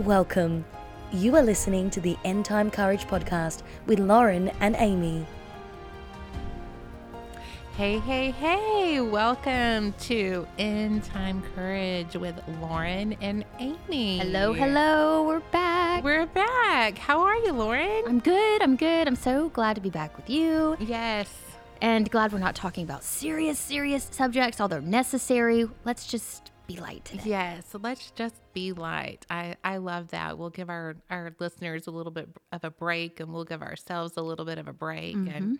Welcome. You are listening to the End Time Courage podcast with Lauren and Amy. Hey, hey, hey, welcome to End Time Courage with Lauren and Amy. Hello, hello, we're back. We're back. How are you, Lauren? I'm good, I'm good. I'm so glad to be back with you. Yes. And glad we're not talking about serious, serious subjects, although necessary. Let's just be light today. Yes. So let's just be light. I, I love that. We'll give our, our listeners a little bit of a break and we'll give ourselves a little bit of a break. And mm-hmm.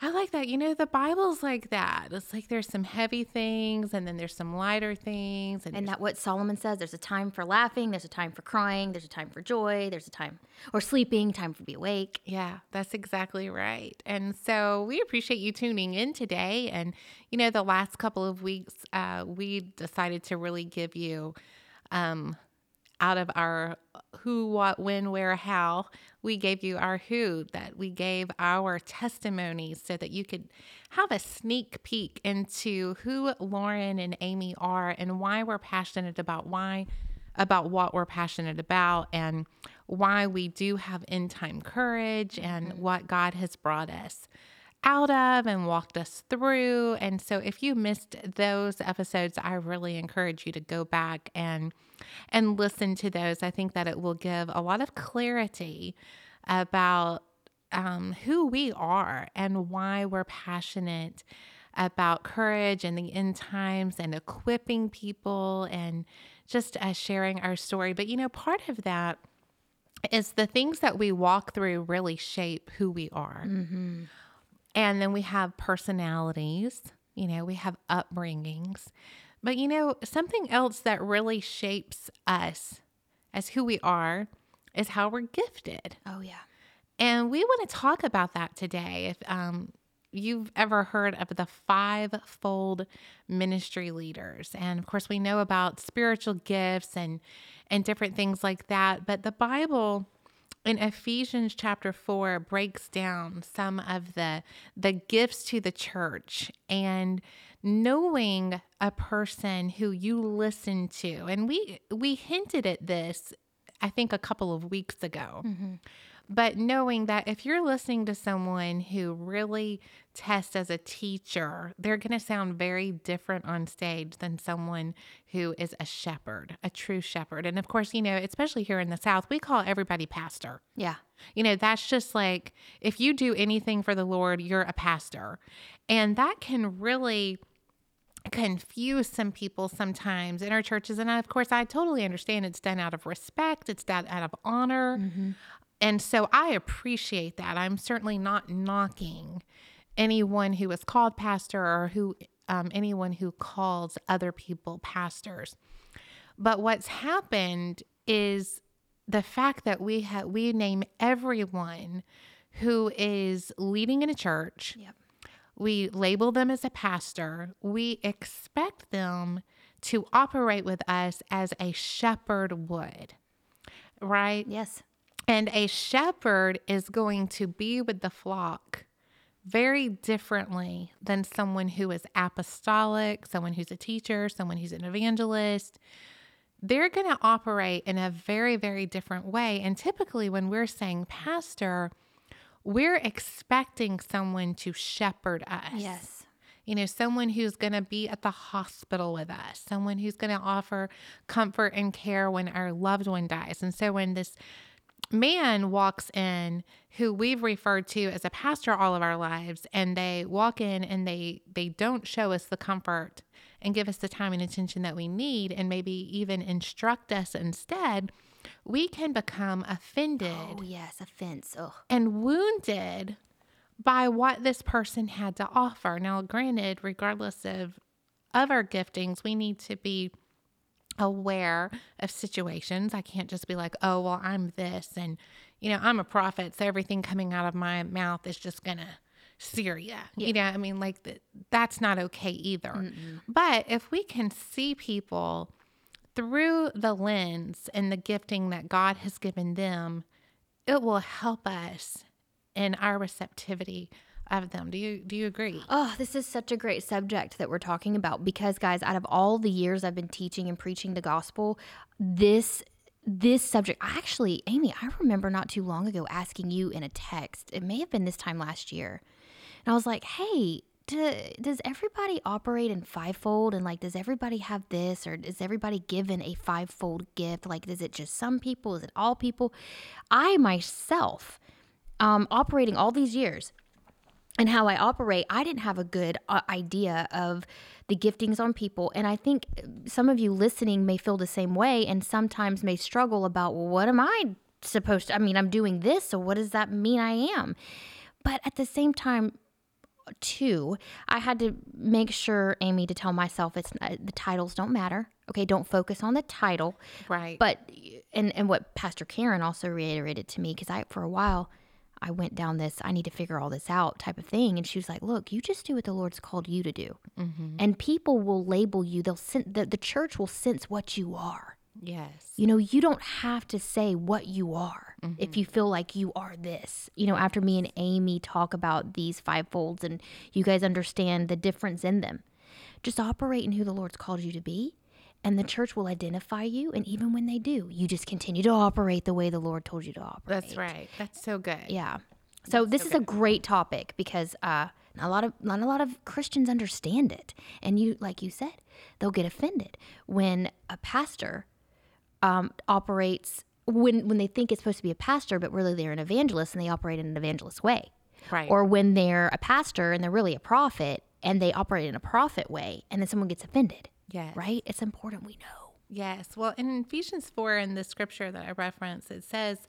I like that. You know, the Bible's like that. It's like there's some heavy things and then there's some lighter things. And, And that what Solomon says, there's a time for laughing, there's a time for crying, there's a time for joy, there's a time or sleeping, time for be awake. Yeah, that's exactly right. And so we appreciate you tuning in today. And, you know, the last couple of weeks, uh, we decided to really give you um, out of our uh, who, what, when, where, how, we gave you our who, that we gave our testimonies so that you could have a sneak peek into who Lauren and Amy are and why we're passionate about why about what we're passionate about and why we do have end time courage and mm-hmm. what God has brought us out of and walked us through. And so if you missed those episodes, I really encourage you to go back and and listen to those. I think that it will give a lot of clarity about um, who we are and why we're passionate about courage and the end times and equipping people and just uh, sharing our story. But you know, part of that is the things that we walk through really shape who we are. And then we have personalities, you know, we have upbringings. But you know, something else that really shapes us as who we are is how we're gifted. Oh yeah. And we want to talk about that today. If um, you've ever heard of the five-fold ministry leaders, and of course we know about spiritual gifts and and different things like that, but the Bible in Ephesians chapter 4 breaks down some of the the gifts to the church and knowing a person who you listen to. And we we hinted at this I think a couple of weeks ago. Mm-hmm. But knowing that if you're listening to someone who really tests as a teacher, they're going to sound very different on stage than someone who is a shepherd, a true shepherd. And of course, you know, especially here in the South, we call everybody pastor. Yeah. You know, that's just like if you do anything for the Lord, you're a pastor. And that can really confuse some people sometimes in our churches. And of course, I totally understand it's done out of respect, it's done out of honor. Mm-hmm. And so I appreciate that. I'm certainly not knocking anyone who is called pastor or who um, anyone who calls other people pastors. But what's happened is the fact that we have we name everyone who is leading in a church. Yep. We label them as a pastor. We expect them to operate with us as a shepherd would. Right? Yes. And a shepherd is going to be with the flock very differently than someone who is apostolic, someone who's a teacher, someone who's an evangelist. They're going to operate in a very, very different way. And typically, when we're saying pastor, we're expecting someone to shepherd us Yes. you know, someone who's going to be at the hospital with us, someone who's going to offer comfort and care when our loved one dies. And so when this man walks in who we've referred to as a pastor all of our lives and they walk in and they they don't show us the comfort and give us the time and attention that we need and maybe even instruct us instead we can become offended Oh yes, offense. Oh. and wounded by what this person had to offer. Now, granted, regardless of of our giftings, we need to be aware of situations. I can't just be like, "Oh, well, I'm this and you know, I'm a prophet, so everything coming out of my mouth is just going to sear ya." You know, I mean, like th- that's not okay either. But if we can see people through the lens and the gifting that God has given them, it will help us in our receptivity of them. Do you do you agree? Oh, this is such a great subject that we're talking about because, guys, out of all the years I've been teaching and preaching the gospel, this this subject, actually, Amy, I remember not too long ago asking you in a text, it may have been this time last year. And I was like, hey, do, does everybody operate in fivefold? And like, does everybody have this? Or is everybody given a fivefold gift? Like, is it just some people? Is it all people? I myself, um, operating all these years, and how I operate, I didn't have a good uh, idea of the giftings on people. And I think some of you listening may feel the same way and sometimes may struggle about, well, what am I supposed to? I mean, I'm doing this, so what does that mean I am? But at the same time, too, I had to make sure, Amy, to tell myself it's uh, the titles don't matter. Okay, don't focus on the title. Right. But and and what Pastor Karen also reiterated to me because I for a while I went down this, I need to figure all this out type of thing. And she was like, look, you just do what the Lord's called you to do. Mm-hmm. And people will label you. They'll sense, the, the church will sense what you are. yes. You know, you don't have to say what you are if you feel like you are this. You know, after me and Amy talk about these five folds and you guys understand the difference in them, just operate in who the Lord's called you to be. And the church will identify you. And even when they do, you just continue to operate the way the Lord told you to operate. That's right. That's so good. Yeah. So this is a great topic because uh, not a lot of not a lot of Christians understand it, and you like you said, they'll get offended when a pastor um, operates when when they think it's supposed to be a pastor, but really they're an evangelist and they operate in an evangelist way, Right. or when they're a pastor and they're really a prophet and they operate in a prophet way, and then someone gets offended. Yes. Right? It's important we know. Yes. Well, in Ephesians 4, in the scripture that I reference, it says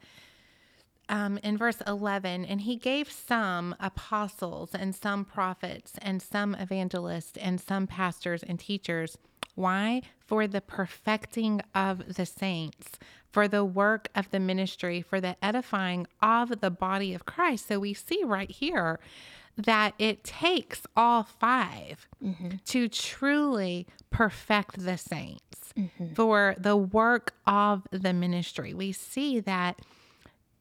um, in verse 11, and he gave some apostles and some prophets and some evangelists and some pastors and teachers. Why? For the perfecting of the saints, for the work of the ministry, for the edifying of the body of Christ. So we see right here that it takes all 5 mm-hmm. to truly perfect the saints mm-hmm. for the work of the ministry. We see that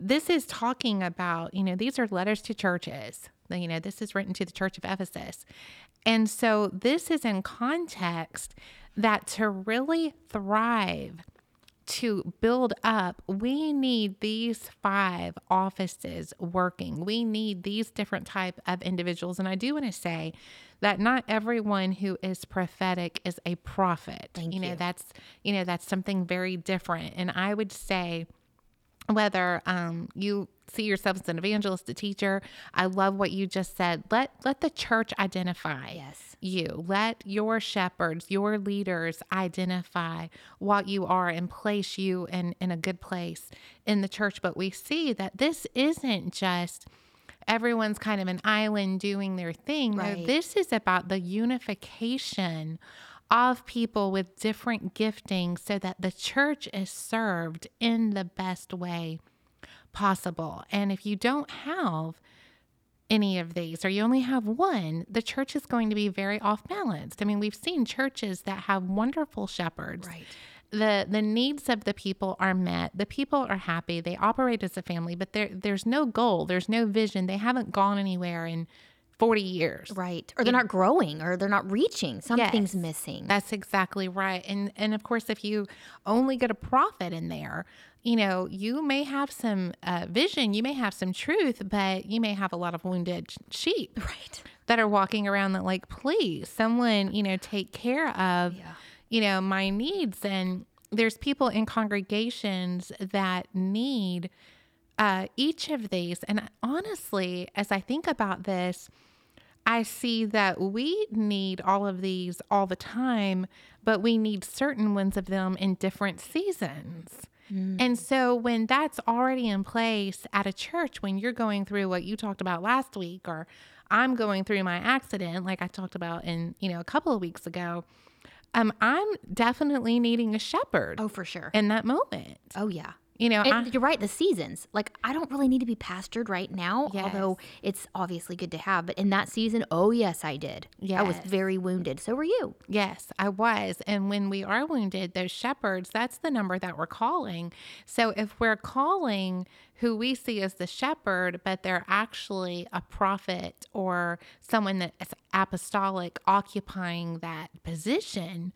this is talking about, you know, these are letters to churches. You know, this is written to the church of Ephesus. And so this is in context that to really thrive, to build up, we need these five offices working. We need these different type of individuals. And I do want to say that not everyone who is prophetic is a prophet. Thank you know, that's you know, that's something very different. And I would say whether um, you see yourself as an evangelist, a teacher. I love what you just said. Let let the church identify Yes. you. Let your shepherds, your leaders identify what you are and place you in, in a good place in the church. But we see that this isn't just everyone's kind of an island doing their thing. No, this is about the unification of people with different giftings so that the church is served in the best way possible. And if you don't have any of these or you only have one, the church is going to be very off balanced. I mean, we've seen churches that have wonderful shepherds. Right. The the needs of the people are met. The people are happy. They operate as a family, but there there's no goal, there's no vision. They haven't gone anywhere in 40 years. Right. Or they're not growing or they're not reaching. Something's Yes. missing. That's exactly right. And and of course, if you only get a prophet in there, you know, you may have some uh, vision, you may have some truth, but you may have a lot of wounded sheep right. that are walking around that like, please, someone, you know, take care of, you know, my needs. And there's people in congregations that need uh, each of these. And honestly, as I think about this, I see that we need all of these all the time, but we need certain ones of them in different seasons. And so when that's already in place at a church, when you're going through what you talked about last week, or I'm going through my accident, like I talked about in, you know, a couple of weeks ago, um, I'm definitely needing a shepherd Oh, for sure. in that moment. Oh, yeah. You know, I, you're right, the seasons. Like, I don't really need to be pastored right now, Yes. although it's obviously good to have. But in that season, oh, yes, I did. Yeah, I was very wounded. So were you. Yes, I was. And when we are wounded, those shepherds, that's the number that we're calling. So if we're calling who we see as the shepherd, but they're actually a prophet or someone that is apostolic occupying that position,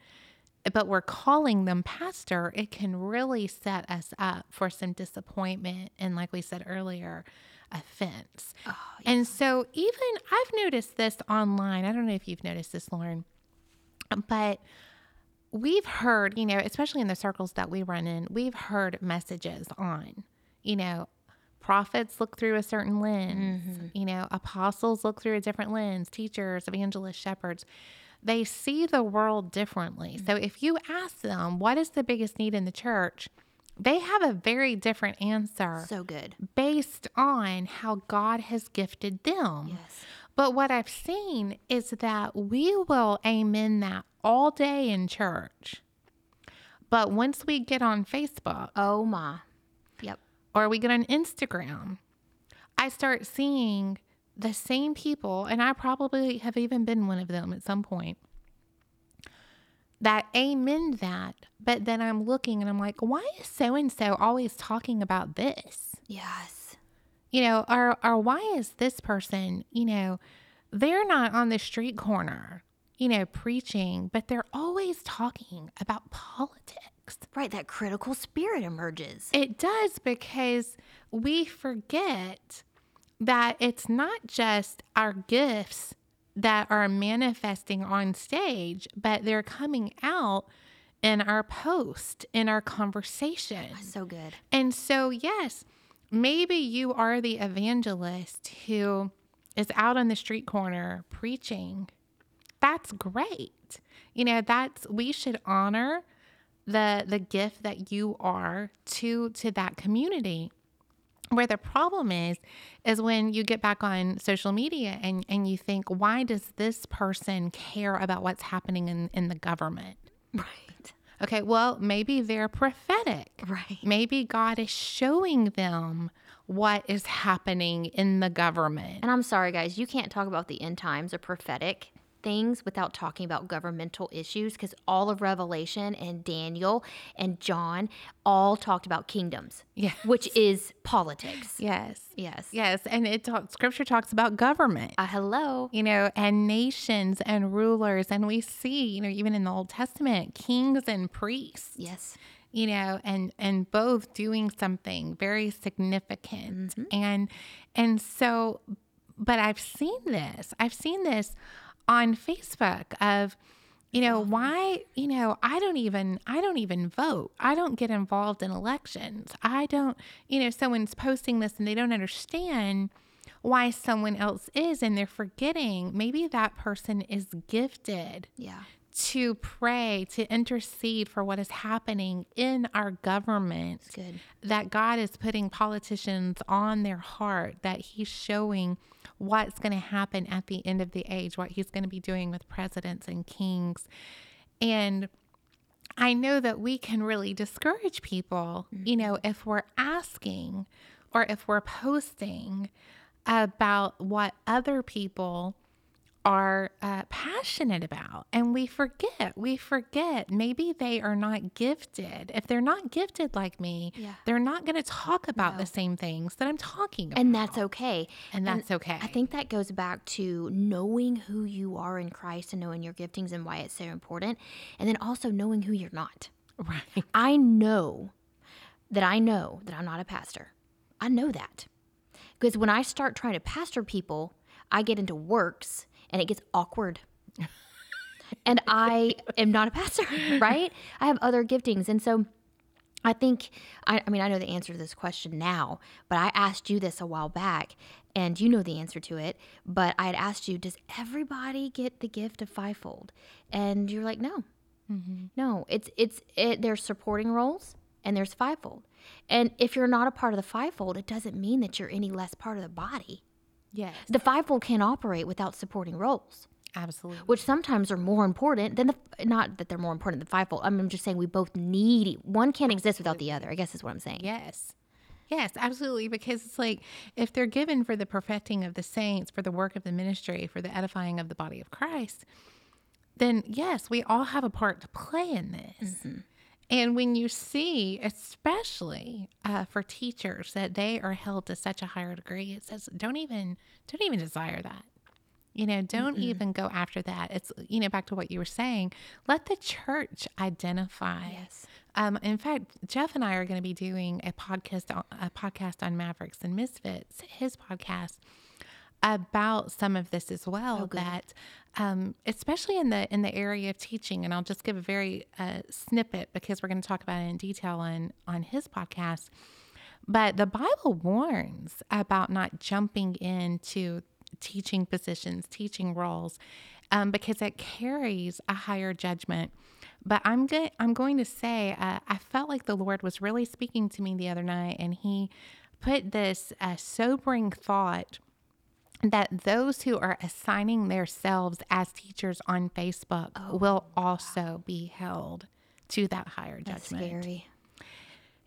but we're calling them pastor, it can really set us up for some disappointment and, like we said earlier, offense. Oh, and so, even I've noticed this online. I don't know if you've noticed this, Lauren, but we've heard, you know, especially in the circles that we run in, we've heard messages on, you know, prophets look through a certain lens, mm-hmm. you know, apostles look through a different lens, teachers, evangelists, shepherds. They see the world differently. Mm. So if you ask them, what is the biggest need in the church? They have a very different answer So good. based on how God has gifted them. Yes. But what I've seen is that we will amen that all day in church. But once we get on Facebook Oh my. Yep. or we get on Instagram, I start seeing the same people, and I probably have even been one of them at some point, that amen that. But then I'm looking and I'm like, why is so and so always talking about this? Yes. you know, or or why is this person, you know, they're not on the street corner, you know, preaching, but they're always talking about politics. Right. That critical spirit emerges. It does because we forget that it's not just our gifts that are manifesting on stage, but they're coming out in our post, in our conversation. So good. And so, yes, maybe you are the evangelist who is out on the street corner preaching. That's great. You know, that's we should honor the the gift that you are to to that community. Where the problem is is when you get back on social media and and you think why does this person care about what's happening in in the government? Right. Okay, well, maybe they're prophetic. Right. Maybe God is showing them what is happening in the government. And I'm sorry, guys, you can't talk about the end times or prophetic things without talking about governmental issues because all of Revelation and Daniel and John all talked about kingdoms, Yes. which is politics. Yes. Yes. Yes. And it talks, scripture talks about government. Uh, hello. you know, and nations and rulers. And we see, you know, even in the Old Testament, kings and priests. Yes. you know and and both doing something very significant and and so but i've seen this i've seen this on facebook of you know why you know i don't even i don't even vote i don't get involved in elections i don't you know someone's posting this and they don't understand why someone else is and they're forgetting maybe that person is gifted Yeah. to pray, to intercede for what is happening in our government. Good. That God is putting politicians on their heart, that He's showing what's going to happen at the end of the age, what He's going to be doing with presidents and kings. And I know that we can really discourage people, you know, mm-hmm. if we're asking or if we're posting about what other people are uh, passionate about. And we forget, we forget maybe they are not gifted. If they're not gifted like me, Yeah. they're not going to talk about the same things that I'm talking about. And that's okay. And that's okay. I think that goes back to knowing who you are in Christ and knowing your giftings and why it's so important. And then also knowing who you're not. right. I know that I know that I'm not a pastor. I know that. Because when I start trying to pastor people, I get into works and it gets awkward. and I am not a pastor, right? I have other giftings. And so I think, I, I mean, I know the answer to this question now, but I asked you this a while back and you know the answer to it. But I had asked you, does everybody get the gift of fivefold? And you're like, no, mm-hmm. no, it's it's it, there's supporting roles and there's fivefold. And if you're not a part of the fivefold, it doesn't mean that you're any less part of the body. Yes, The fivefold can't operate without supporting roles, absolutely. which sometimes are more important than the not that they're more important than the fivefold. I'm just saying we both need one can't exist without the other. I guess is what I'm saying. Yes. Yes, absolutely. Because it's like if they're given for the perfecting of the saints, for the work of the ministry, for the edifying of the body of Christ, then yes, we all have a part to play in this. Mm-hmm. And when you see, especially uh, for teachers, that they are held to such a higher degree, it says don't even don't even desire that. You know, don't even go after that. It's, you know, back to what you were saying. Let the church identify. Yes. Um, in fact, Jeff and I are going to be doing a podcast, on, a podcast on Mavericks and Misfits, his podcast about some of this as well. that, um, especially in the in the area of teaching, and I'll just give a very uh, snippet because we're going to talk about it in detail on on his podcast. But the Bible warns about not jumping into teaching positions, teaching roles, um, because it carries a higher judgment. But I'm go- I'm going to say uh, I felt like the Lord was really speaking to me the other night, and He put this uh, sobering thought that those who are assigning themselves as teachers on Facebook oh, will also be held to that higher That's judgment. scary.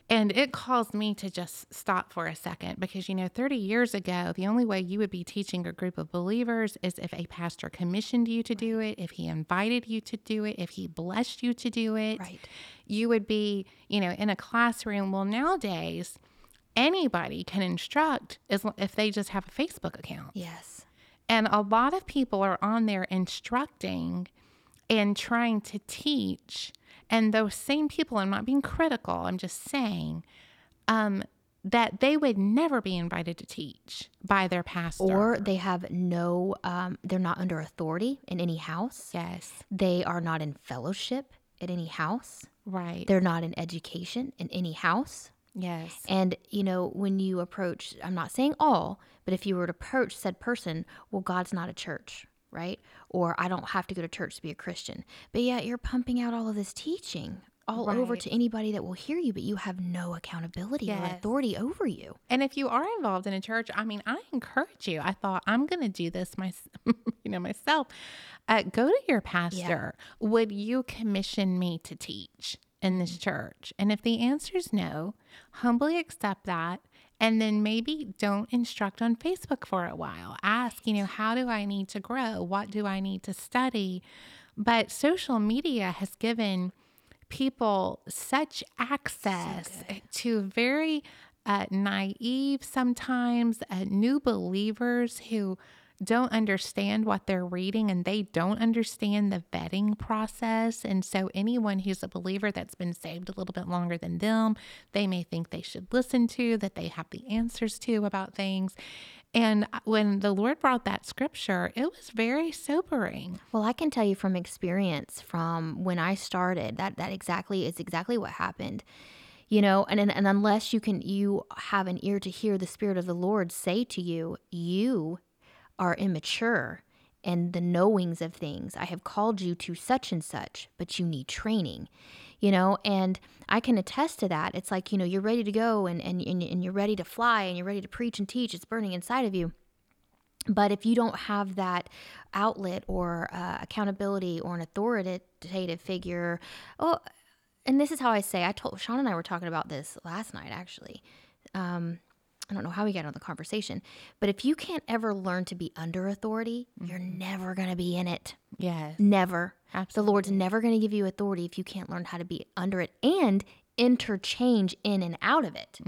And it caused me to just stop for a second because, you know, 30 years ago, the only way you would be teaching a group of believers is if a pastor commissioned you to do it, if he invited you to do it, if he blessed you to do it. Right. You would be, you know, in a classroom. Well, nowadays, anybody can instruct as if they just have a Facebook account. Yes. And a lot of people are on there instructing and trying to teach. And those same people, I'm not being critical, I'm just saying um, that they would never be invited to teach by their pastor. Or they have no, um, they're not under authority in any house. yes, They are not in fellowship at any house. right. They're not in education in any house. Yes, And, you know, when you approach, I'm not saying all, but if you were to approach said person, well, God's not a church, right? Or I don't have to go to church to be a Christian. But yet you're pumping out all of this teaching all over to anybody that will hear you, but you have no accountability or authority over you. And if you are involved in a church, I mean, I encourage you. I thought I'm going to do this my, you know, myself. Uh, go to your pastor. Would you commission me to teach in this church? And if the answer is no, humbly accept that. And then maybe don't instruct on Facebook for a while. Ask, you know, how do I need to grow? What do I need to study? But social media has given people such access to very uh, naive, sometimes uh, new believers who don't understand what they're reading and they don't understand the vetting process. And so, anyone who's a believer that's been saved a little bit longer than them, they may think they should listen to, that they have the answers to about things. And when the Lord brought that scripture, it was very sobering. Well, I can tell you from experience from when I started that that exactly is exactly what happened. You know, and and unless you can you have an ear to hear the spirit of the Lord say to you, you are immature in the knowings of things. I have called you to such and such, but you need training. You know, and I can attest to that. It's like, you know, you're ready to go and, and, and and you're ready to fly and you're ready to preach and teach. It's burning inside of you. But if you don't have that outlet or uh, accountability or an authoritative figure, oh, and this is how I say, I told Sean and I were talking about this last night actually. Um, I don't know how we got on the conversation, but if you can't ever learn to be under authority, you're never going to be in it. Yes. Never. Absolutely. The Lord's never going to give you authority if you can't learn how to be under it and interchange in and out of it.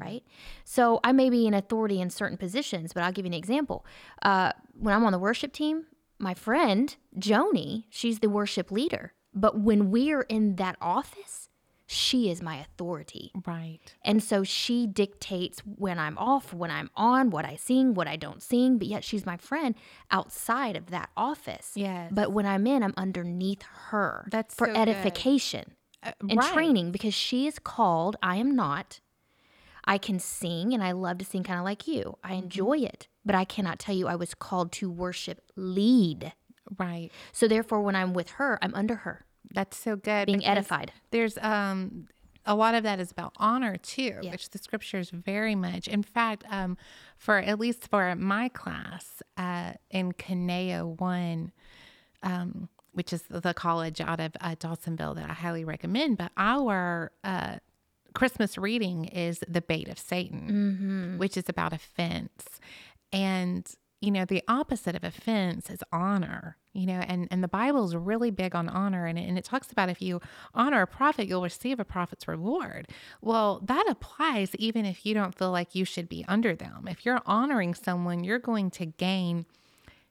Right. So I may be in authority in certain positions, but I'll give you an example. Uh, when I'm on the worship team, my friend Joni, she's the worship leader. But when we're in that office, she is my authority. Right. And so she dictates when I'm off, when I'm on, what I sing, what I don't sing, but yet she's my friend outside of that office. Yes. But when I'm in, I'm underneath her That's for so edification Uh, and right. training because she is called, I am not. I can sing and I love to sing kind of like you. I Mm-hmm. enjoy it, but I cannot tell you I was called to worship lead. Right. So therefore when I'm with her, I'm under her, That's so good. being edified. There's um a lot of that is about honor too, which the scriptures very much. In fact, um, for at least for my class uh, in Kaneo one, um, which is the college out of uh, Dawsonville that I highly recommend. But our uh, Christmas reading is The Bait of Satan, which is about offense. And, you know, the opposite of offense is honor, you know, and, and the Bible is really big on honor. And it, and it talks about if you honor a prophet, you'll receive a prophet's reward. Well, that applies even if you don't feel like you should be under them. If you're honoring someone, you're going to gain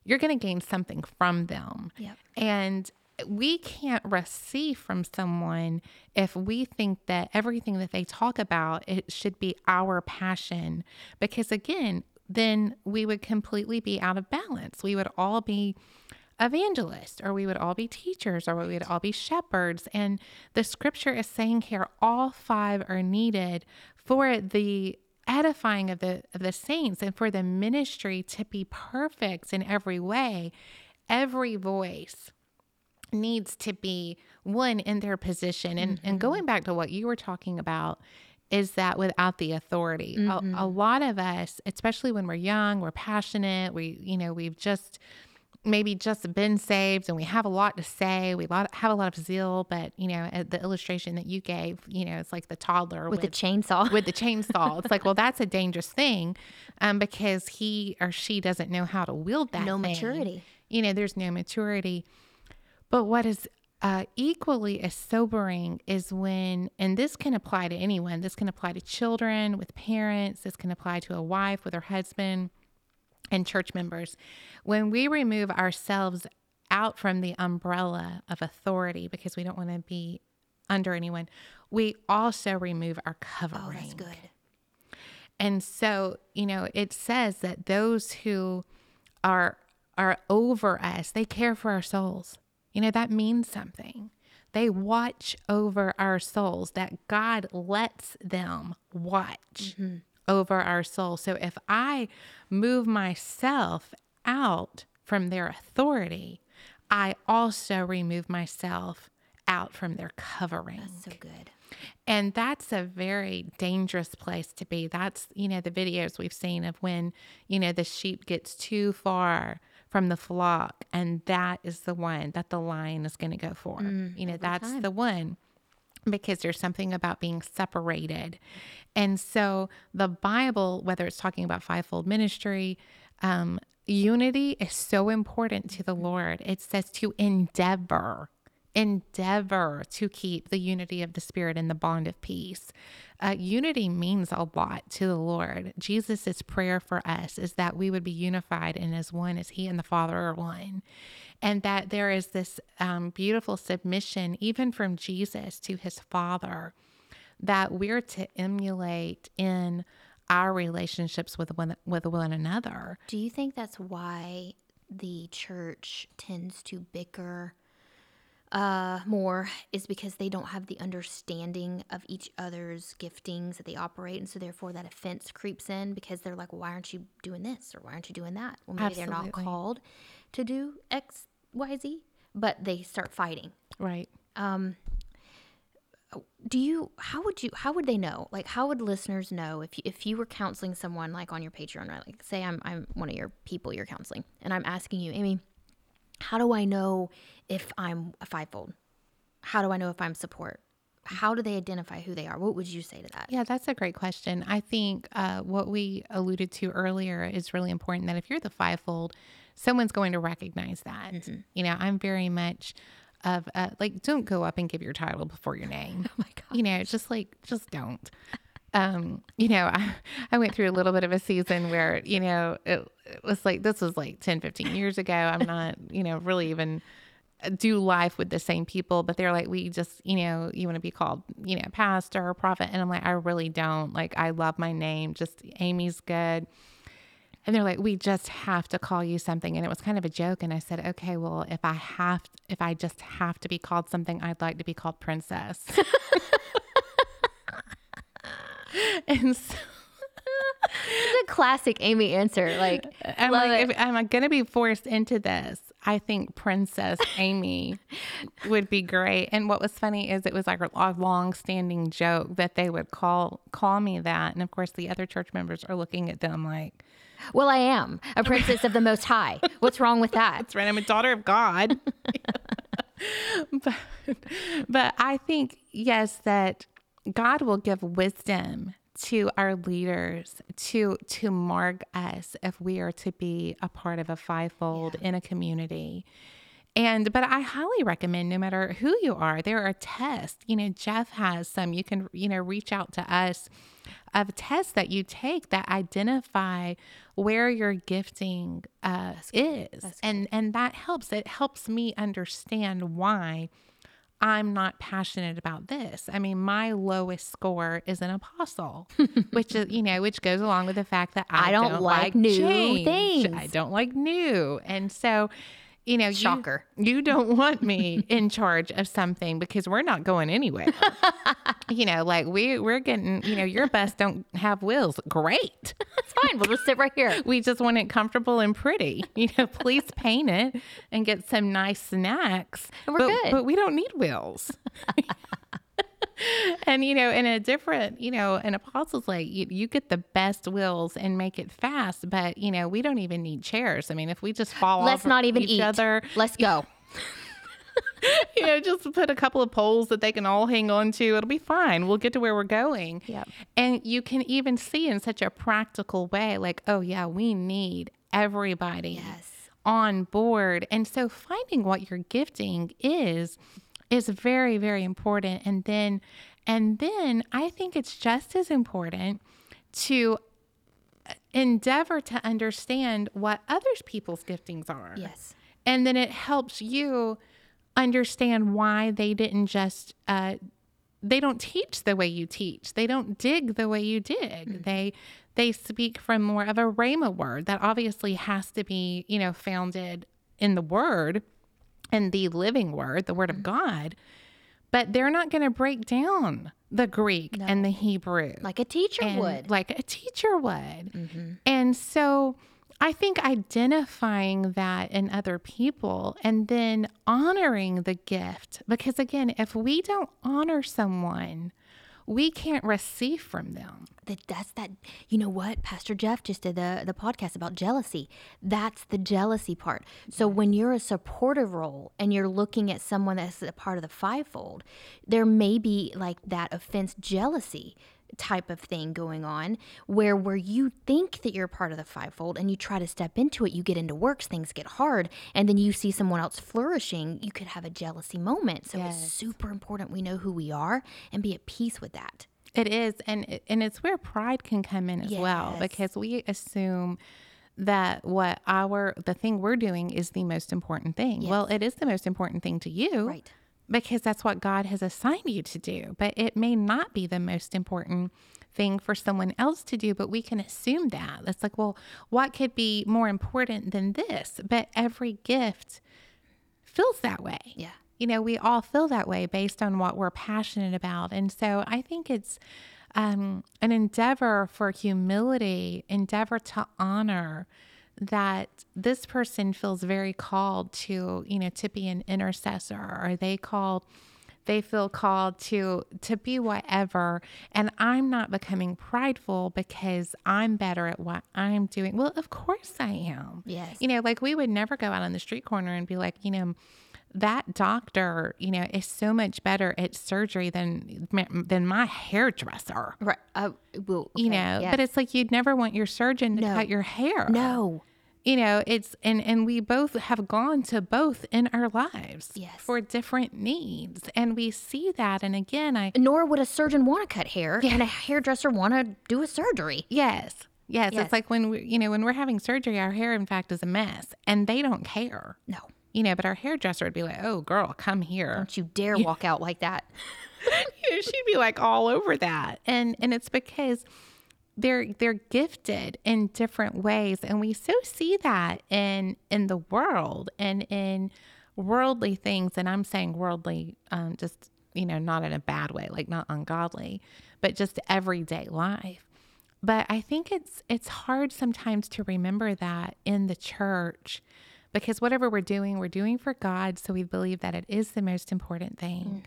you're going to gain something from them. Yep. And we can't receive from someone if we think that everything that they talk about it should be our passion because again then we would completely be out of balance. We would all be evangelists or we would all be teachers or we would all be shepherds. And the scripture is saying here all five are needed for the edifying of the of the saints and for the ministry to be perfect in every way. Every voice needs to be one in their position. And and mm-hmm. going back to what you were talking about is that without the authority a, a lot of us especially when we're young we're passionate we you know we've just maybe just been saved and we have a lot to say we lot, have a lot of zeal but you know the illustration that you gave you know it's like the toddler With the chainsaw. with the chainsaw. It's like, well, that's a dangerous thing, um, because he or she doesn't know how to wield that. No thing. maturity. You know, there's no maturity. But what is uh, equally as sobering is when, and this can apply to anyone. This can apply to children with parents. This can apply to a wife with her husband and church members. When we remove ourselves out from the umbrella of authority because we don't want to be under anyone, we also remove our covering. oh, that's good. And so, you know, it says that those who are are over us, they care for our souls. You know, that means something. They watch over our souls, that God lets them watch mm-hmm. over our souls. So if I move myself out from their authority, I also remove myself out from their covering. So good. And that's a very dangerous place to be. That's, you know, the videos we've seen of when, you know, the sheep gets too far from the flock. And that is the one that the lion is going to go for. you know, that's the one because there's something about being separated. And so the Bible, whether it's talking about fivefold ministry, um, unity is so important to the Lord. It says to endeavor endeavor to keep the unity of the spirit and the bond of peace. Uh, unity means a lot to the Lord. Jesus' prayer for us is that we would be unified and as one as He and the Father are one. And that there is this um, beautiful submission, even from Jesus to His Father, that we're to emulate in our relationships with one, with one another. Do you think that's why the church tends to bicker uh, more? Is because they don't have the understanding of each other's giftings that they operate, and so therefore that offense creeps in because they're like, well, "Why aren't you doing this?" or "Why aren't you doing that?" Well, maybe they're not called to do X, Y, Z, but they start fighting. Right. do you how would you how would they know like how would listeners know if you, if you were counseling someone like on your patreon right like say i'm i'm one of your people you're counseling and i'm asking you amy how do i know if i'm a fivefold how do i know if i'm support how do they identify who they are what would you say to that Yeah, that's a great question. I think uh, what we alluded to earlier is really important that if you're the fivefold, someone's going to recognize that. You know, I'm very much of uh, like, don't go up and give your title before your name. Oh my God. You know, just like, just don't. Um, you know, I, I went through a little bit of a season where, you know, it, it was like, this was like 10, 15 years ago. I'm not, you know, really even do life with the same people, but they're like, we just, you know, you want to be called, you know, pastor or prophet. And I'm like, I really don't. Like, I love my name. Just Amy's good. And they're like, we just have to call you something. And it was kind of a joke. And I said, okay, well, if I have, if I just have to be called something, I'd like to be called princess. and so it's a classic amy answer like I'm like, if I'm going to be forced into this, I think Princess Amy would be great. And what was funny is it was like a long-standing joke that they would call call me that, and of course the other church members are looking at them like, well i am a princess of the most high. What's wrong with that? "That's right, I'm a daughter of God." but, but I think yes that God will give wisdom to our leaders to to mark us if we are to be a part of a fivefold in a community And but I highly recommend no matter who you are, there are tests. You know, Jeff has some. You can you know reach out to us of tests that you take that identify where your gifting uh, is, and and that helps. It helps me understand why I'm not passionate about this. I mean, my lowest score is an apostle, which is, you know, which goes along with the fact that I, I don't like new change. things. I don't like new. And so, you know, you- Shocker. You, don't want me in charge of something because we're not going anywhere. you know, like we we're getting, you know, your bus don't have wheels. Great. It's fine. We'll just sit right here. We just want it comfortable and pretty. You know, please paint it and get some nice snacks. And we're but, good. But we don't need wheels. and you know, in a different, you know, an apostles like you, you get the best wills and make it fast. But you know, we don't even need chairs. I mean, if we just fall Let's not even each eat. other, Let's go. you know, just put a couple of poles that they can all hang on to. It'll be fine. We'll get to where we're going. Yep. And you can even see in such a practical way, like, oh, yeah, we need everybody Yes. on board. And so finding what your gifting is is very, very important. And then, and then I think it's just as important to endeavor to understand what other people's giftings are. Yes. And then it helps you understand why they didn't just uh, they don't teach the way you teach. They don't dig the way you dig. They they speak from more of a rhema word that obviously has to be, you know, founded in the word and the living word, the word of mm. God. But they're not going to break down the Greek and the Hebrew Like a teacher would. like a teacher would. Mm-hmm. And so I think identifying that in other people and then honoring the gift, because again, if we don't honor someone, we can't receive from them. that that's that you know what? Pastor jeff just did the the podcast about jealousy. That's the jealousy part. So when you're a supportive role and you're looking at someone that's a part of the fivefold there may be like that offense jealousy type of thing going on where where you think that you're part of the fivefold and you try to step into it you get into works things get hard and then you see someone else flourishing you could have a jealousy moment. So it's super important we know who we are and be at peace with that. It is, and and it's where pride can come in as well because we assume that what our the thing we're doing is the most important thing. Well, it is the most important thing to you, Right. Because that's what God has assigned you to do, but it may not be the most important thing for someone else to do. But we can assume that it's like, well, what could be more important than this? But every gift feels that way yeah you know, we all feel that way based on what we're passionate about. And so I think it's um, an endeavor for humility, endeavor to honor that this person feels very called to, you know, to be an intercessor or they called they feel called to to be whatever. And i'm not becoming prideful because i'm better at what i'm doing. Well of course i am. Yes. you know like we would never go out on the street corner and be like you know that doctor you know is so much better at surgery than than my hairdresser Right. Uh, well, you know yes. but it's like you'd never want your surgeon to No. cut your hair no. you know it's and and we both have gone to both in our lives Yes. for different needs and we see that and again i Nor would a surgeon want to cut hair, and a hairdresser want to do a surgery. yes yes Yes. it's like when we you know when we're having surgery our hair in fact is a mess and they don't care No, you know but our hairdresser would be like oh girl come here don't you dare walk out like that. you know, she'd be like all over that. And and it's because they're they're gifted in different ways and we so see that in in the world and in worldly things and I'm saying worldly um just you know not in a bad way like not ungodly but just everyday life but I think it's it's hard sometimes to remember that in the church because whatever we're doing we're doing for God so we believe that it is the most important thing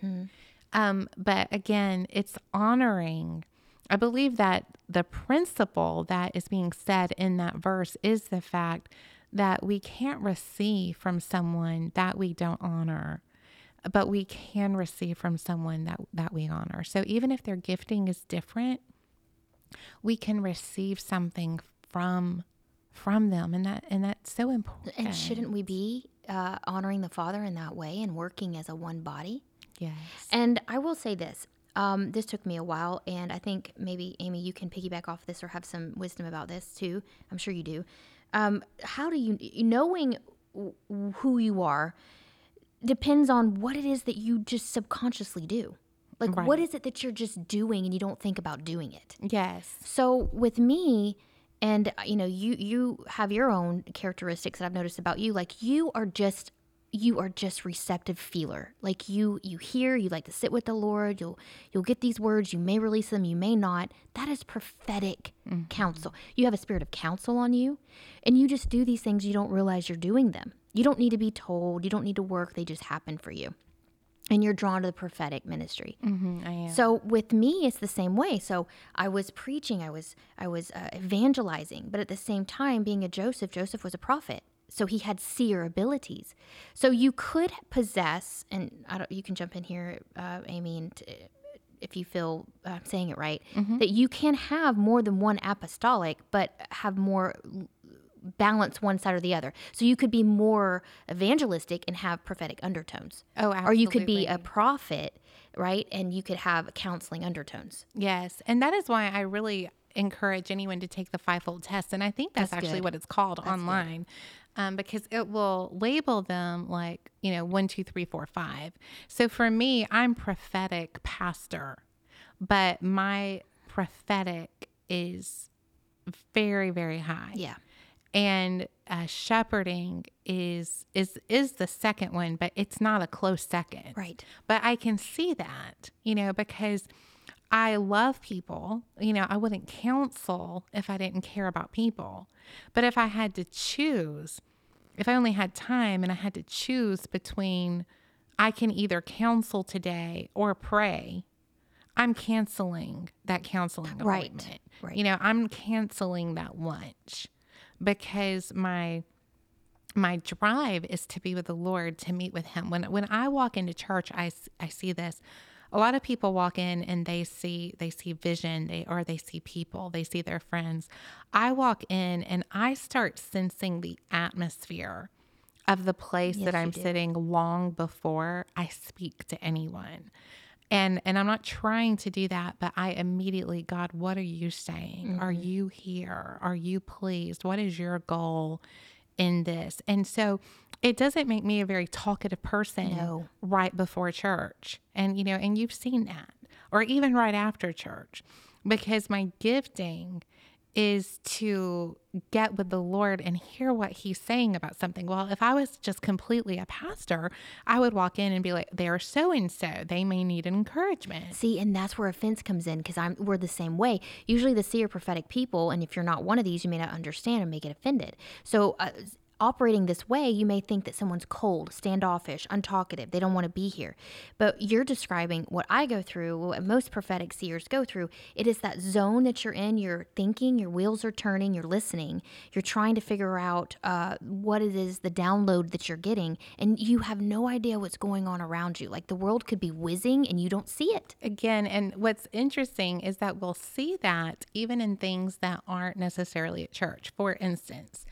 um, but again, it's honoring. I believe that the principle that is being said in that verse is the fact that we can't receive from someone that we don't honor, but we can receive from someone that, that we honor. So even if their gifting is different, we can receive something from from them and that and that's so important. And shouldn't we be uh, honoring the Father in that way and working as a one body. Yes. And I will say this. Um, this took me a while, and I think maybe Amy, you can piggyback off this or have some wisdom about this too. I'm sure you do. Um, how do you knowing w- who you are depends on what it is that you just subconsciously do. Like, what is it that you're just doing and you don't think about doing it? Yes. So with me, and uh, you know, you you have your own characteristics that I've noticed about you. Like you are just you are just receptive feeler. Like you you hear, you like to sit with the Lord. You'll you'll get these words. You may release them, you may not. That is prophetic counsel. You have a spirit of counsel on you, and you just do these things. You don't realize you're doing them. You don't need to be told. You don't need to work. They just happen for you and you're drawn to the prophetic ministry. Mm-hmm, I am. So with me, it's the same way. So I was preaching, I was I was uh, evangelizing, but at the same time, being a Joseph, Joseph was a prophet. So he had seer abilities. So you could possess, and I don't, you can jump in here, uh, Amy, and uh, if you feel uh, I'm saying it right, that you can have more than one apostolic, but have more balance one side or the other. So you could be more evangelistic and have prophetic undertones. Oh, absolutely. Or you could be a prophet, right? And you could have counseling undertones. Yes. And that is why I really encourage anyone to take the fivefold test. And I think that's, That's actually good. what it's called online. Um, because it will label them like, you know, one, two, three, four, five. So for me, I'm prophetic pastor, but my prophetic is very, very high Yeah. And uh, shepherding is is is the second one but it's not a close second. Right. but i can see that you know because i love people. You know i wouldn't counsel if i didn't care about people. But if i had to choose if i only had time and i had to choose between i can either counsel today or pray i'm canceling that counseling Right, appointment. Right. you know i'm canceling that lunch because my my drive is to be with the Lord, to meet with Him. When when I walk into church, I, I see this. A lot of people walk in and they see they see vision, they or they see people, they see their friends. I walk in and I start sensing the atmosphere of the place that I'm sitting long before I speak to anyone. And and I'm not trying to do that, but I immediately, God, what are you saying? Are Mm-hmm. you here? Are you pleased? What is your goal in this? And so it doesn't make me a very talkative person No. right before church. And you know, and you've seen that. Or even right after church. Because my gifting is to get with the Lord and hear what he's saying about something. Well, if I was just completely a pastor, I would walk in and be like, they're so and so. They may need encouragement. See, and that's where offense comes in because I'm we're the same way. Usually, the seer prophetic people, and if you're not one of these, you may not understand and may get offended. So, uh, operating this way, you may think that someone's cold, standoffish, untalkative. They don't want to be here. But you're describing what I go through, what most prophetic seers go through. It is that zone that you're in. You're thinking, your wheels are turning, you're listening, you're trying to figure out uh, what it is, the download that you're getting, and you have no idea what's going on around you. Like the world could be whizzing and you don't see it. Again, and what's interesting is that we'll see that even in things that aren't necessarily at church. For instance,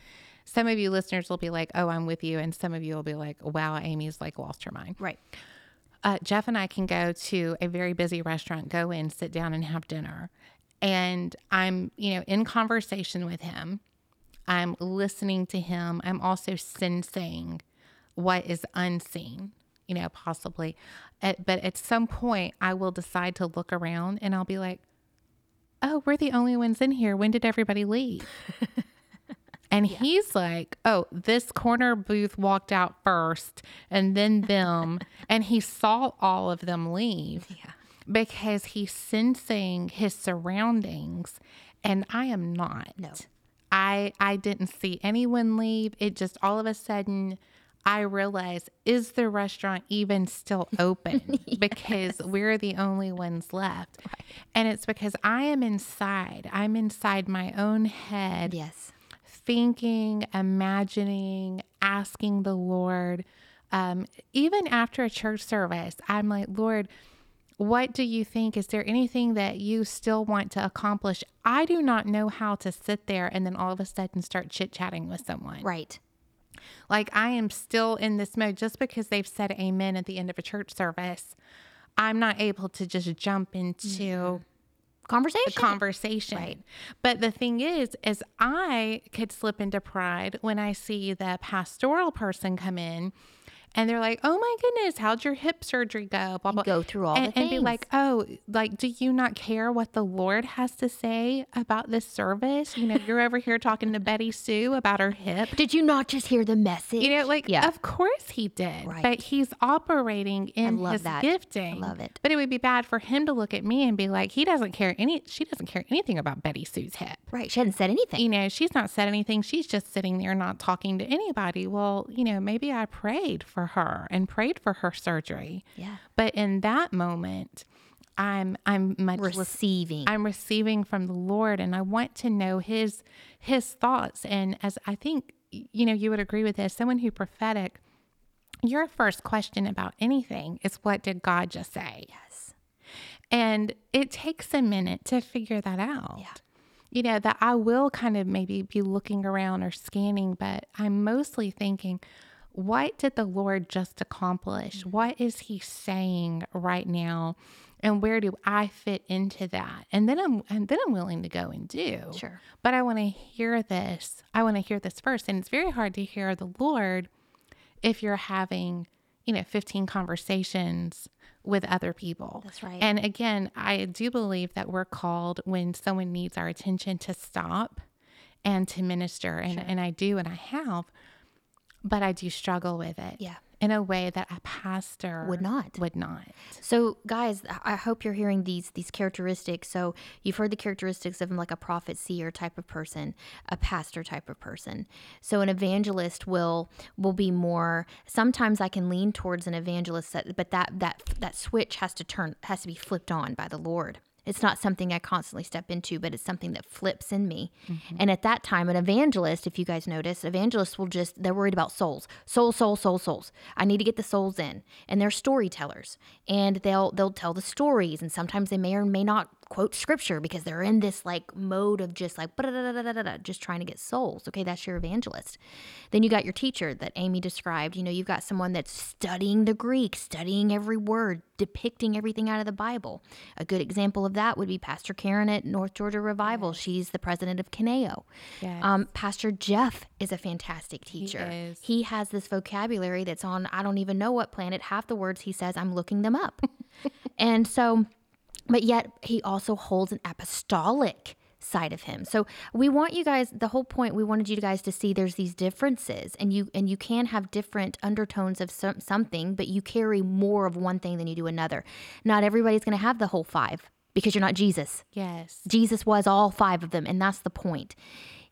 some of you listeners will be like, oh, I'm with you. And some of you will be like, wow, Amy's like lost her mind. Right. uh, Jeff and I can go to a very busy restaurant, go in, sit down, and have dinner. And I'm, you know, in conversation with him. I'm listening to him. I'm also sensing what is unseen, you know, possibly. At, but at some point, I will decide to look around and I'll be like, oh, we're the only ones in here. When did everybody leave? And he's like, oh, this corner booth walked out first and then them. and he saw all of them leave Yeah. because he's sensing his surroundings. And I am not. No. I I didn't see anyone leave. It just all of a sudden I realized is the restaurant even still open because we're the only ones left. And it's because I am inside. I'm inside my own head Yes. Thinking, imagining, asking the Lord. Um, even after a church service, I'm like, Lord, what do you think? Is there anything that you still want to accomplish? I do not know how to sit there and then all of a sudden start chit chatting with someone. Right. Like I am still in this mode just because they've said amen at the end of a church service. I'm not able to just jump into Conversation. conversation. Right. But the thing is, is I could slip into pride when I see the pastoral person come in and they're like, "Oh my goodness, how'd your hip surgery go?" Blah blah. go through all and, the and be like, "Oh, like, do you not care what the Lord has to say about this service? You know, you're over here talking to Betty Sue about her hip." Did you not just hear the message? You know, like, yeah. of course he did, Right. but he's operating in love his that. gifting. I love it. But it would be bad for him to look at me and be like, he doesn't care any, she doesn't care anything about Betty Sue's hip. right. She hasn't said anything. You know, she's not said anything. She's just sitting there not talking to anybody. Well, you know, maybe I prayed for her and prayed for her surgery. Yeah. But in that moment, I'm I'm much Receiving. I'm receiving from the Lord and I want to know his his thoughts and as I think you know you would agree with this someone who prophetic your first question about anything is what did God just say? yes. And it takes a minute to figure that out. Yeah. You know, that I will kind of maybe be looking around or scanning, but I'm mostly thinking, what did the Lord just accomplish? What is He saying right now? And where do I fit into that? And then I'm and then I'm willing to go and do. Sure. But I want to hear this. I want to hear this first. And it's very hard to hear the Lord if you're having, you know, 15 conversations with other people. That's right. And again, I do believe that we're called when someone needs our attention to stop and to minister. And, and I do and I have, but I do struggle with it. Yeah. In a way that a pastor Would not. Would not. So, guys, I hope you're hearing these these characteristics. So, you've heard the characteristics of like a prophet seer type of person, a pastor type of person. So, an evangelist will will be more. Sometimes I can lean towards an evangelist, that, but that that that switch has to turn has to be flipped on by the Lord. It's not something I constantly step into, but it's something that flips in me. Mm-hmm. And at that time, an evangelist, if you guys notice, evangelists will just, they're worried about souls. Soul, soul, soul, souls. I need to get the souls in. And they're storytellers. And they'll they'll tell the stories. And sometimes they may or may not quote scripture because they're in this like mode of just like just trying to get souls. Okay, that's your evangelist. Then you got your teacher that Amy described. You know, you've got someone that's studying the Greek, studying every word, depicting everything out of the Bible. A good example of that would be Pastor Karen at North Georgia Revival. She's the president of Kineo. Yes. Um, Pastor Jeff is a fantastic teacher. is. He has this vocabulary that's on I don't even know what planet. Half the words he says, I'm looking them up. and so, but yet he also holds an apostolic side of him. So we want you guys the whole point we wanted you guys to see there's these differences and you and you can have different undertones of some, something but you carry more of one thing than you do another. Not everybody's going to have the whole 5 because you're not Jesus. Yes. Jesus was all five of them, and that's the point.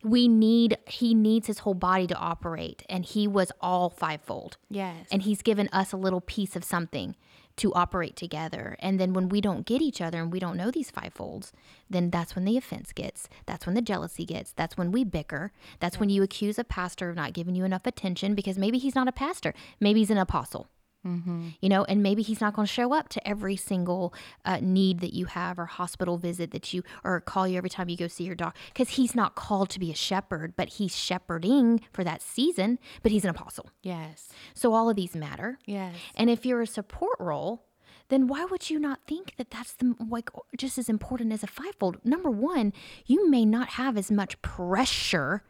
We need, he needs his whole body to operate, and he was all fivefold. Yes. And he's given us a little piece of something to operate together. And then when we don't get each other and we don't know these fivefolds, then that's when the offense gets. That's when the jealousy gets. That's when we bicker. That's when you accuse a pastor of not giving you enough attention because maybe he's not a pastor, maybe he's an apostle you know, and maybe he's not going to show up to every single uh, need that you have or hospital visit that you or call you every time you go see your dog because he's not called to be a shepherd, but he's shepherding for that season, but he's an apostle. yes. So all of these matter. Yes. And if you're a support role, then why would you not think that that's the like just as important as a fivefold? Number one, you may not have as much pressure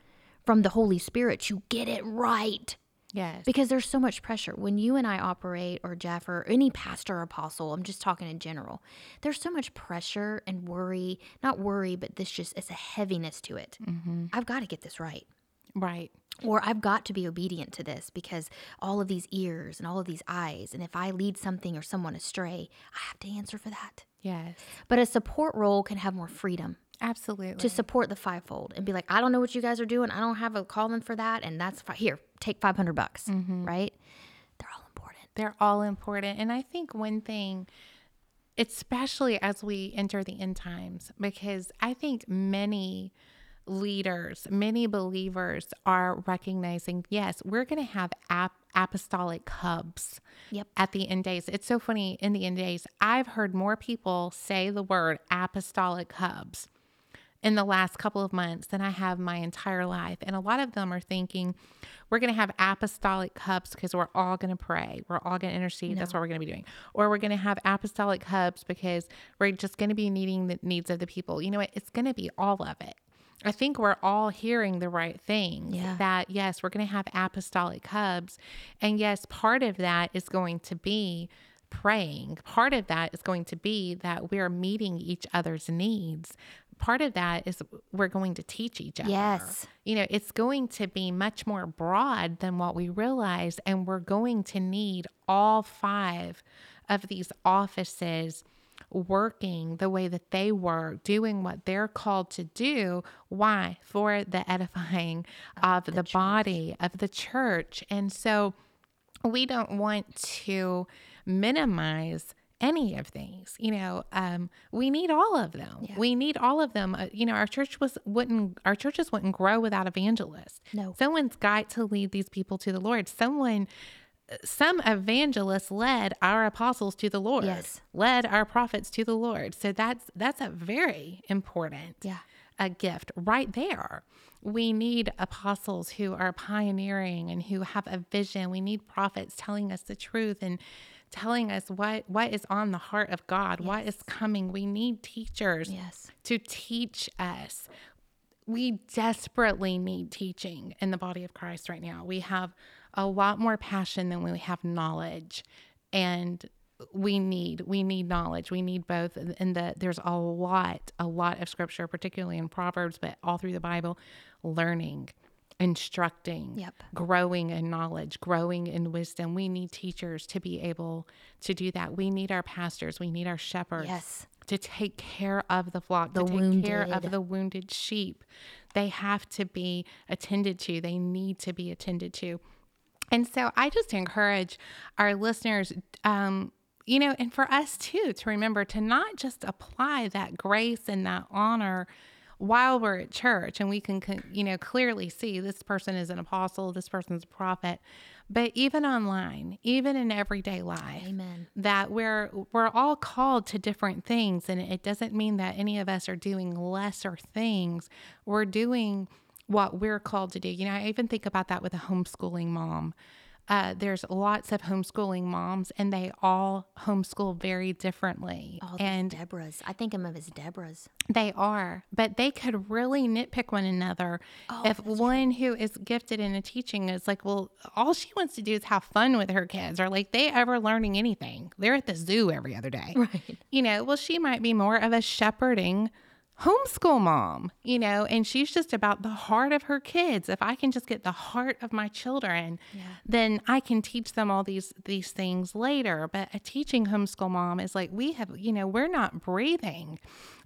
from the Holy Spirit to get it right Yes. because there's so much pressure when you and I operate, or Jeff, or any pastor or apostle. I'm just talking in general. There's so much pressure and worry, not worry, but this just it's a heaviness to it. Mm-hmm. I've got to get this right, right. or I've got to be obedient to this because all of these ears and all of these eyes, and if I lead something or someone astray, I have to answer for that. Yes. But a support role can have more freedom Absolutely. to support the fivefold and be like, I don't know what you guys are doing. I don't have a calling for that, and that's fi- here. Take five hundred bucks, mm-hmm. right? They're all important. They're all important. And I think one thing, especially as we enter the end times, because I think many leaders, many believers are recognizing, yes, we're going to have ap- apostolic hubs Yep. at the end days. It's so funny in the end days. I've heard more people say the word apostolic hubs in the last couple of months than I have my entire life. And a lot of them are thinking, we're going to have apostolic hubs because we're all going to pray. We're all going to intercede. That's what we're going to be doing. Or we're going to have apostolic hubs because we're just going to be needing the needs of the people. You know what? It's going to be all of it. I think we're all hearing the right things Yeah. that yes, we're going to have apostolic hubs. And yes, part of that is going to be praying. Part of that is going to be that we're meeting each other's needs. Part of that is we're going to teach each other. Yes. You know, it's going to be much more broad than what we realize. And we're going to need all five of these offices working the way that they work, doing what they're called to do. Why? For the edifying of, the, body of the church. And so we don't want to minimize any of these you know um, we need all of them we need all of them uh, you know our church was wouldn't our churches wouldn't grow without evangelists No. someone's got to lead these people to the lord someone some evangelists led our apostles to the lord Yes. led our prophets to the lord so that's that's a very important Yeah. a gift right there. We need apostles who are pioneering and who have a vision. We need prophets telling us the truth and telling us what what is on the heart of God, what is coming. We need teachers Yes. to teach us. We desperately need teaching in the body of Christ right now. We have a lot more passion than we have knowledge. And we need we need knowledge. We need both and the there's a lot a lot of scripture particularly in Proverbs but all through the Bible learning instructing Yep. growing in knowledge growing in wisdom we need teachers to be able to do that we need our pastors we need our shepherds Yes. to take care of the flock, The to take care of the wounded sheep. They have to be attended to. They need to be attended to. And so I just encourage our listeners, um, you know, and for us too, to remember to not just apply that grace and that honor while we're at church and we can, you know, clearly see this person is an apostle, this person's a prophet, but even online, even in everyday life Amen. that we're we're all called to different things. And it doesn't mean that any of us are doing lesser things. We're doing what we're called to do. You know i even think about that with a homeschooling mom uh, there's lots of homeschooling moms and they all homeschool very differently and Deborahs. I think of them as Deborahs. they are, but they could really nitpick one another. Oh, if one who is gifted in a teaching is like, well, all she wants to do is have fun with her kids, or like they ever learning anything. They're at the zoo every other day. Right. You know, well, she might be more of a shepherding homeschool mom, you know, and she's just about the heart of her kids. If I can just get the heart of my children, then I can teach them all these these things later. But a teaching homeschool mom is like we have, you know, we're not breathing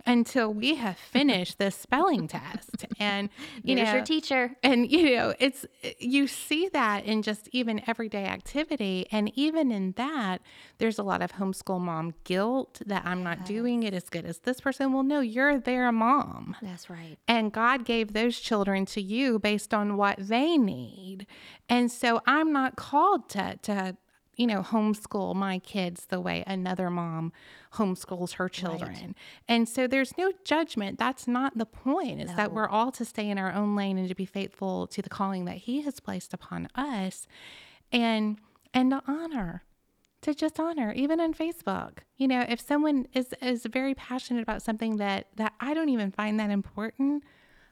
until we have finished the spelling test. And you There's know, your teacher. and you know, it's you see that in just even everyday activity. And even in that, there's a lot of homeschool mom guilt that I'm not doing it as good as this person. Well, no, you're their mom. That's right. And God gave those children to you based on what they need. And so I'm not called to to you know homeschool my kids the way another mom homeschools her children. And so there's no judgment. That's not the point. Is that we're all to stay in our own lane and to be faithful to the calling that he has placed upon us and and to honor to just honor even on facebook you know if someone is is very passionate about something that that i don't even find that important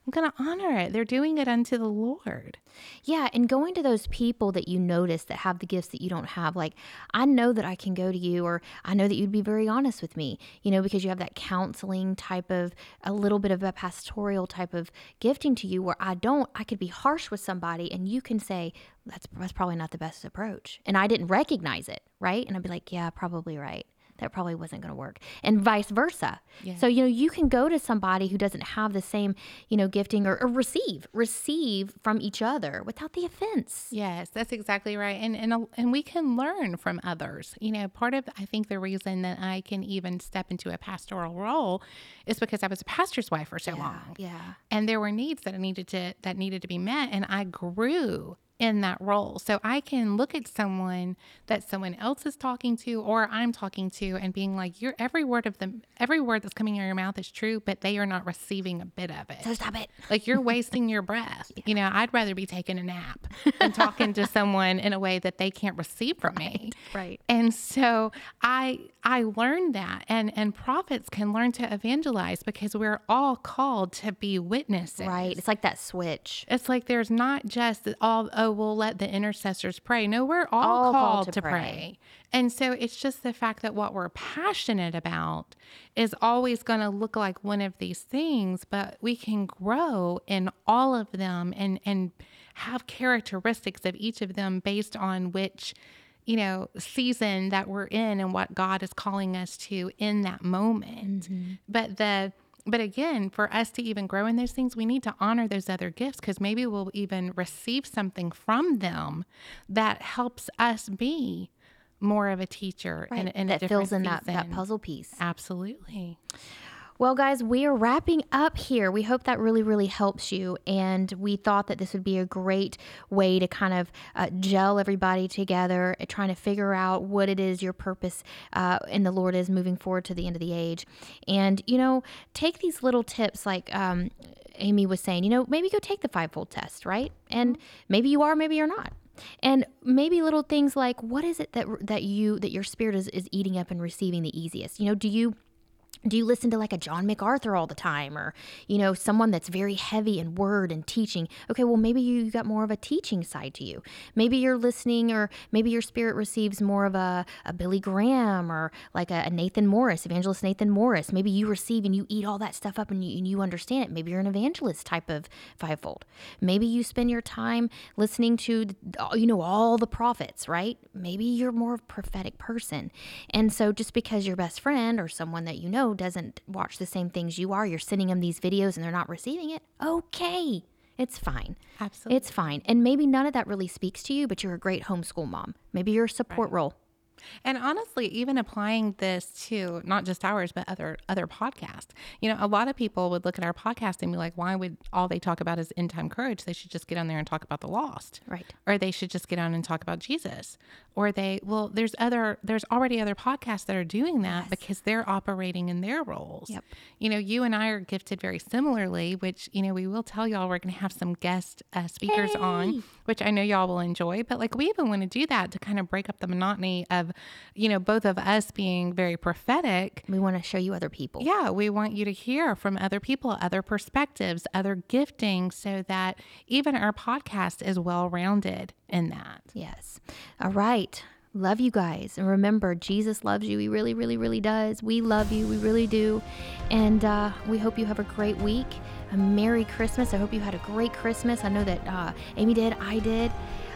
i'm going to honor it they're doing it unto the lord Yeah, and going to those people that you notice that have the gifts that you don't have, like I know that I can go to you, or I know that you'd be very honest with me, you know, because you have that counseling type of a little bit of a pastoral type of gifting to you, where I don't, I could be harsh with somebody, and you can say that's that's probably not the best approach, and I didn't recognize it, right? And I'd be like, yeah, probably right. That probably wasn't going to work, and vice versa. So you know, you can go to somebody who doesn't have the same, you know, gifting or, or receive receive from each other without the offense. Yes, that's exactly right. And and and we can learn from others. You know, part of I think the reason that I can even step into a pastoral role is because I was a pastor's wife for so long. Yeah. And there were needs that I needed to that needed to be met and I grew in that role. So I can look at someone that someone else is talking to or I'm talking to and being like, Your every word of them every word that's coming out of your mouth is true, but they are not receiving a bit of it. So stop it. Like you're wasting your breath. You know, I'd rather be taking a nap than talking to someone in a way that they can't receive from me. Right. And so I I learned that and and prophets can learn to evangelize because we're all called to be witnesses. Right. It's like that switch. It's like there's not just all oh we'll let the intercessors pray. No, we're all, All called, to, pray. And so it's just the fact that what we're passionate about is always going to look like one of these things, but we can grow in all of them and and have characteristics of each of them based on which you know season that we're in and what God is calling us to in that moment. Mm-hmm. But the but again, for us to even grow in those things, we need to honor those other gifts because maybe we'll even receive something from them that helps us be more of a teacher Right. in, in a that fills in that, that puzzle piece. Absolutely. Well, guys, we are wrapping up here. We hope that really, really helps you. And we thought that this would be a great way to kind of uh, gel everybody together, uh, trying to figure out what it is your purpose uh, in the Lord is moving forward to the end of the age. And, you know, take these little tips like, um, Amy was saying, you know, maybe go take the fivefold test, right? And maybe you are, maybe you're not. And maybe little things like what is it that that you that your spirit is, is eating up and receiving the easiest? You know, do you do you listen to like a John MacArthur all the time or you know someone that's very heavy in word and teaching? Okay well maybe you got more of a teaching side to you. Maybe you're listening or maybe your spirit receives more of a, a Billy Graham or like a, a Nathan Morris evangelist Nathan Morris. Maybe you receive and you eat all that stuff up and you, and you understand it. Maybe you're an evangelist type of fivefold. Maybe you spend your time listening to you know all the prophets right? Maybe you're more of a prophetic person. And so just because your best friend or someone that you know doesn't watch the same things you are, you're sending them these videos and they're not receiving it, okay. It's fine. Absolutely. It's fine. And maybe none of that really speaks to you, but you're a great homeschool mom. Maybe you're a support role. And honestly, even applying this to not just ours, but other other podcasts. You know, a lot of people would look at our podcast and be like, "Why would all they talk about is end time courage? They should just get on there and talk about the lost, Right. Or they should just get on and talk about Jesus, or they well, there's other there's already other podcasts that are doing that because they're operating in their roles. Yep. You know, you and I are gifted very similarly, which you know we will tell y'all we're going to have some guest uh, speakers on, which I know y'all will enjoy. But like we even want to do that to kind of break up the monotony of, you know, both of us being very prophetic. We want to show you other people. Yeah, we want you to hear from other people, other perspectives, other gifting, so that even our podcast is well rounded in that. Yes. All right. Love you guys. And remember, Jesus loves you. He really, really, really does. We love you. We really do. And uh, we hope you have a great week. A Merry Christmas. I hope you had a great Christmas. I know that uh, Amy did. I did.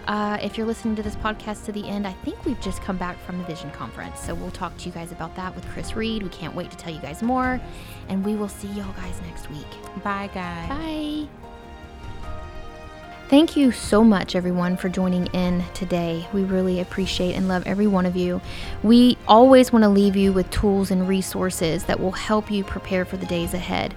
Uh, if you're listening to this podcast to the end, I think we've just come back from the Vision Conference. So we'll talk to you guys about that with Chris Reed. We can't wait to tell you guys more. And we will see y'all guys next week. Bye, guys. Bye. Thank you so much, everyone, for joining in today. We really appreciate and love every one of you. We always want to leave you with tools and resources that will help you prepare for the days ahead.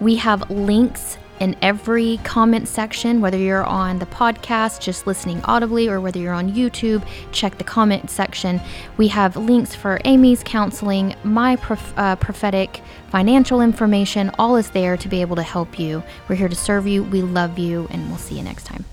We have links in every comment section, whether you're on the podcast just listening audibly or whether you're on YouTube, check the comment section. We have links for Amy's counseling, my prof- uh, prophetic financial information. All is there to be able to help you. We're here to serve you. We love you, and we'll see you next time.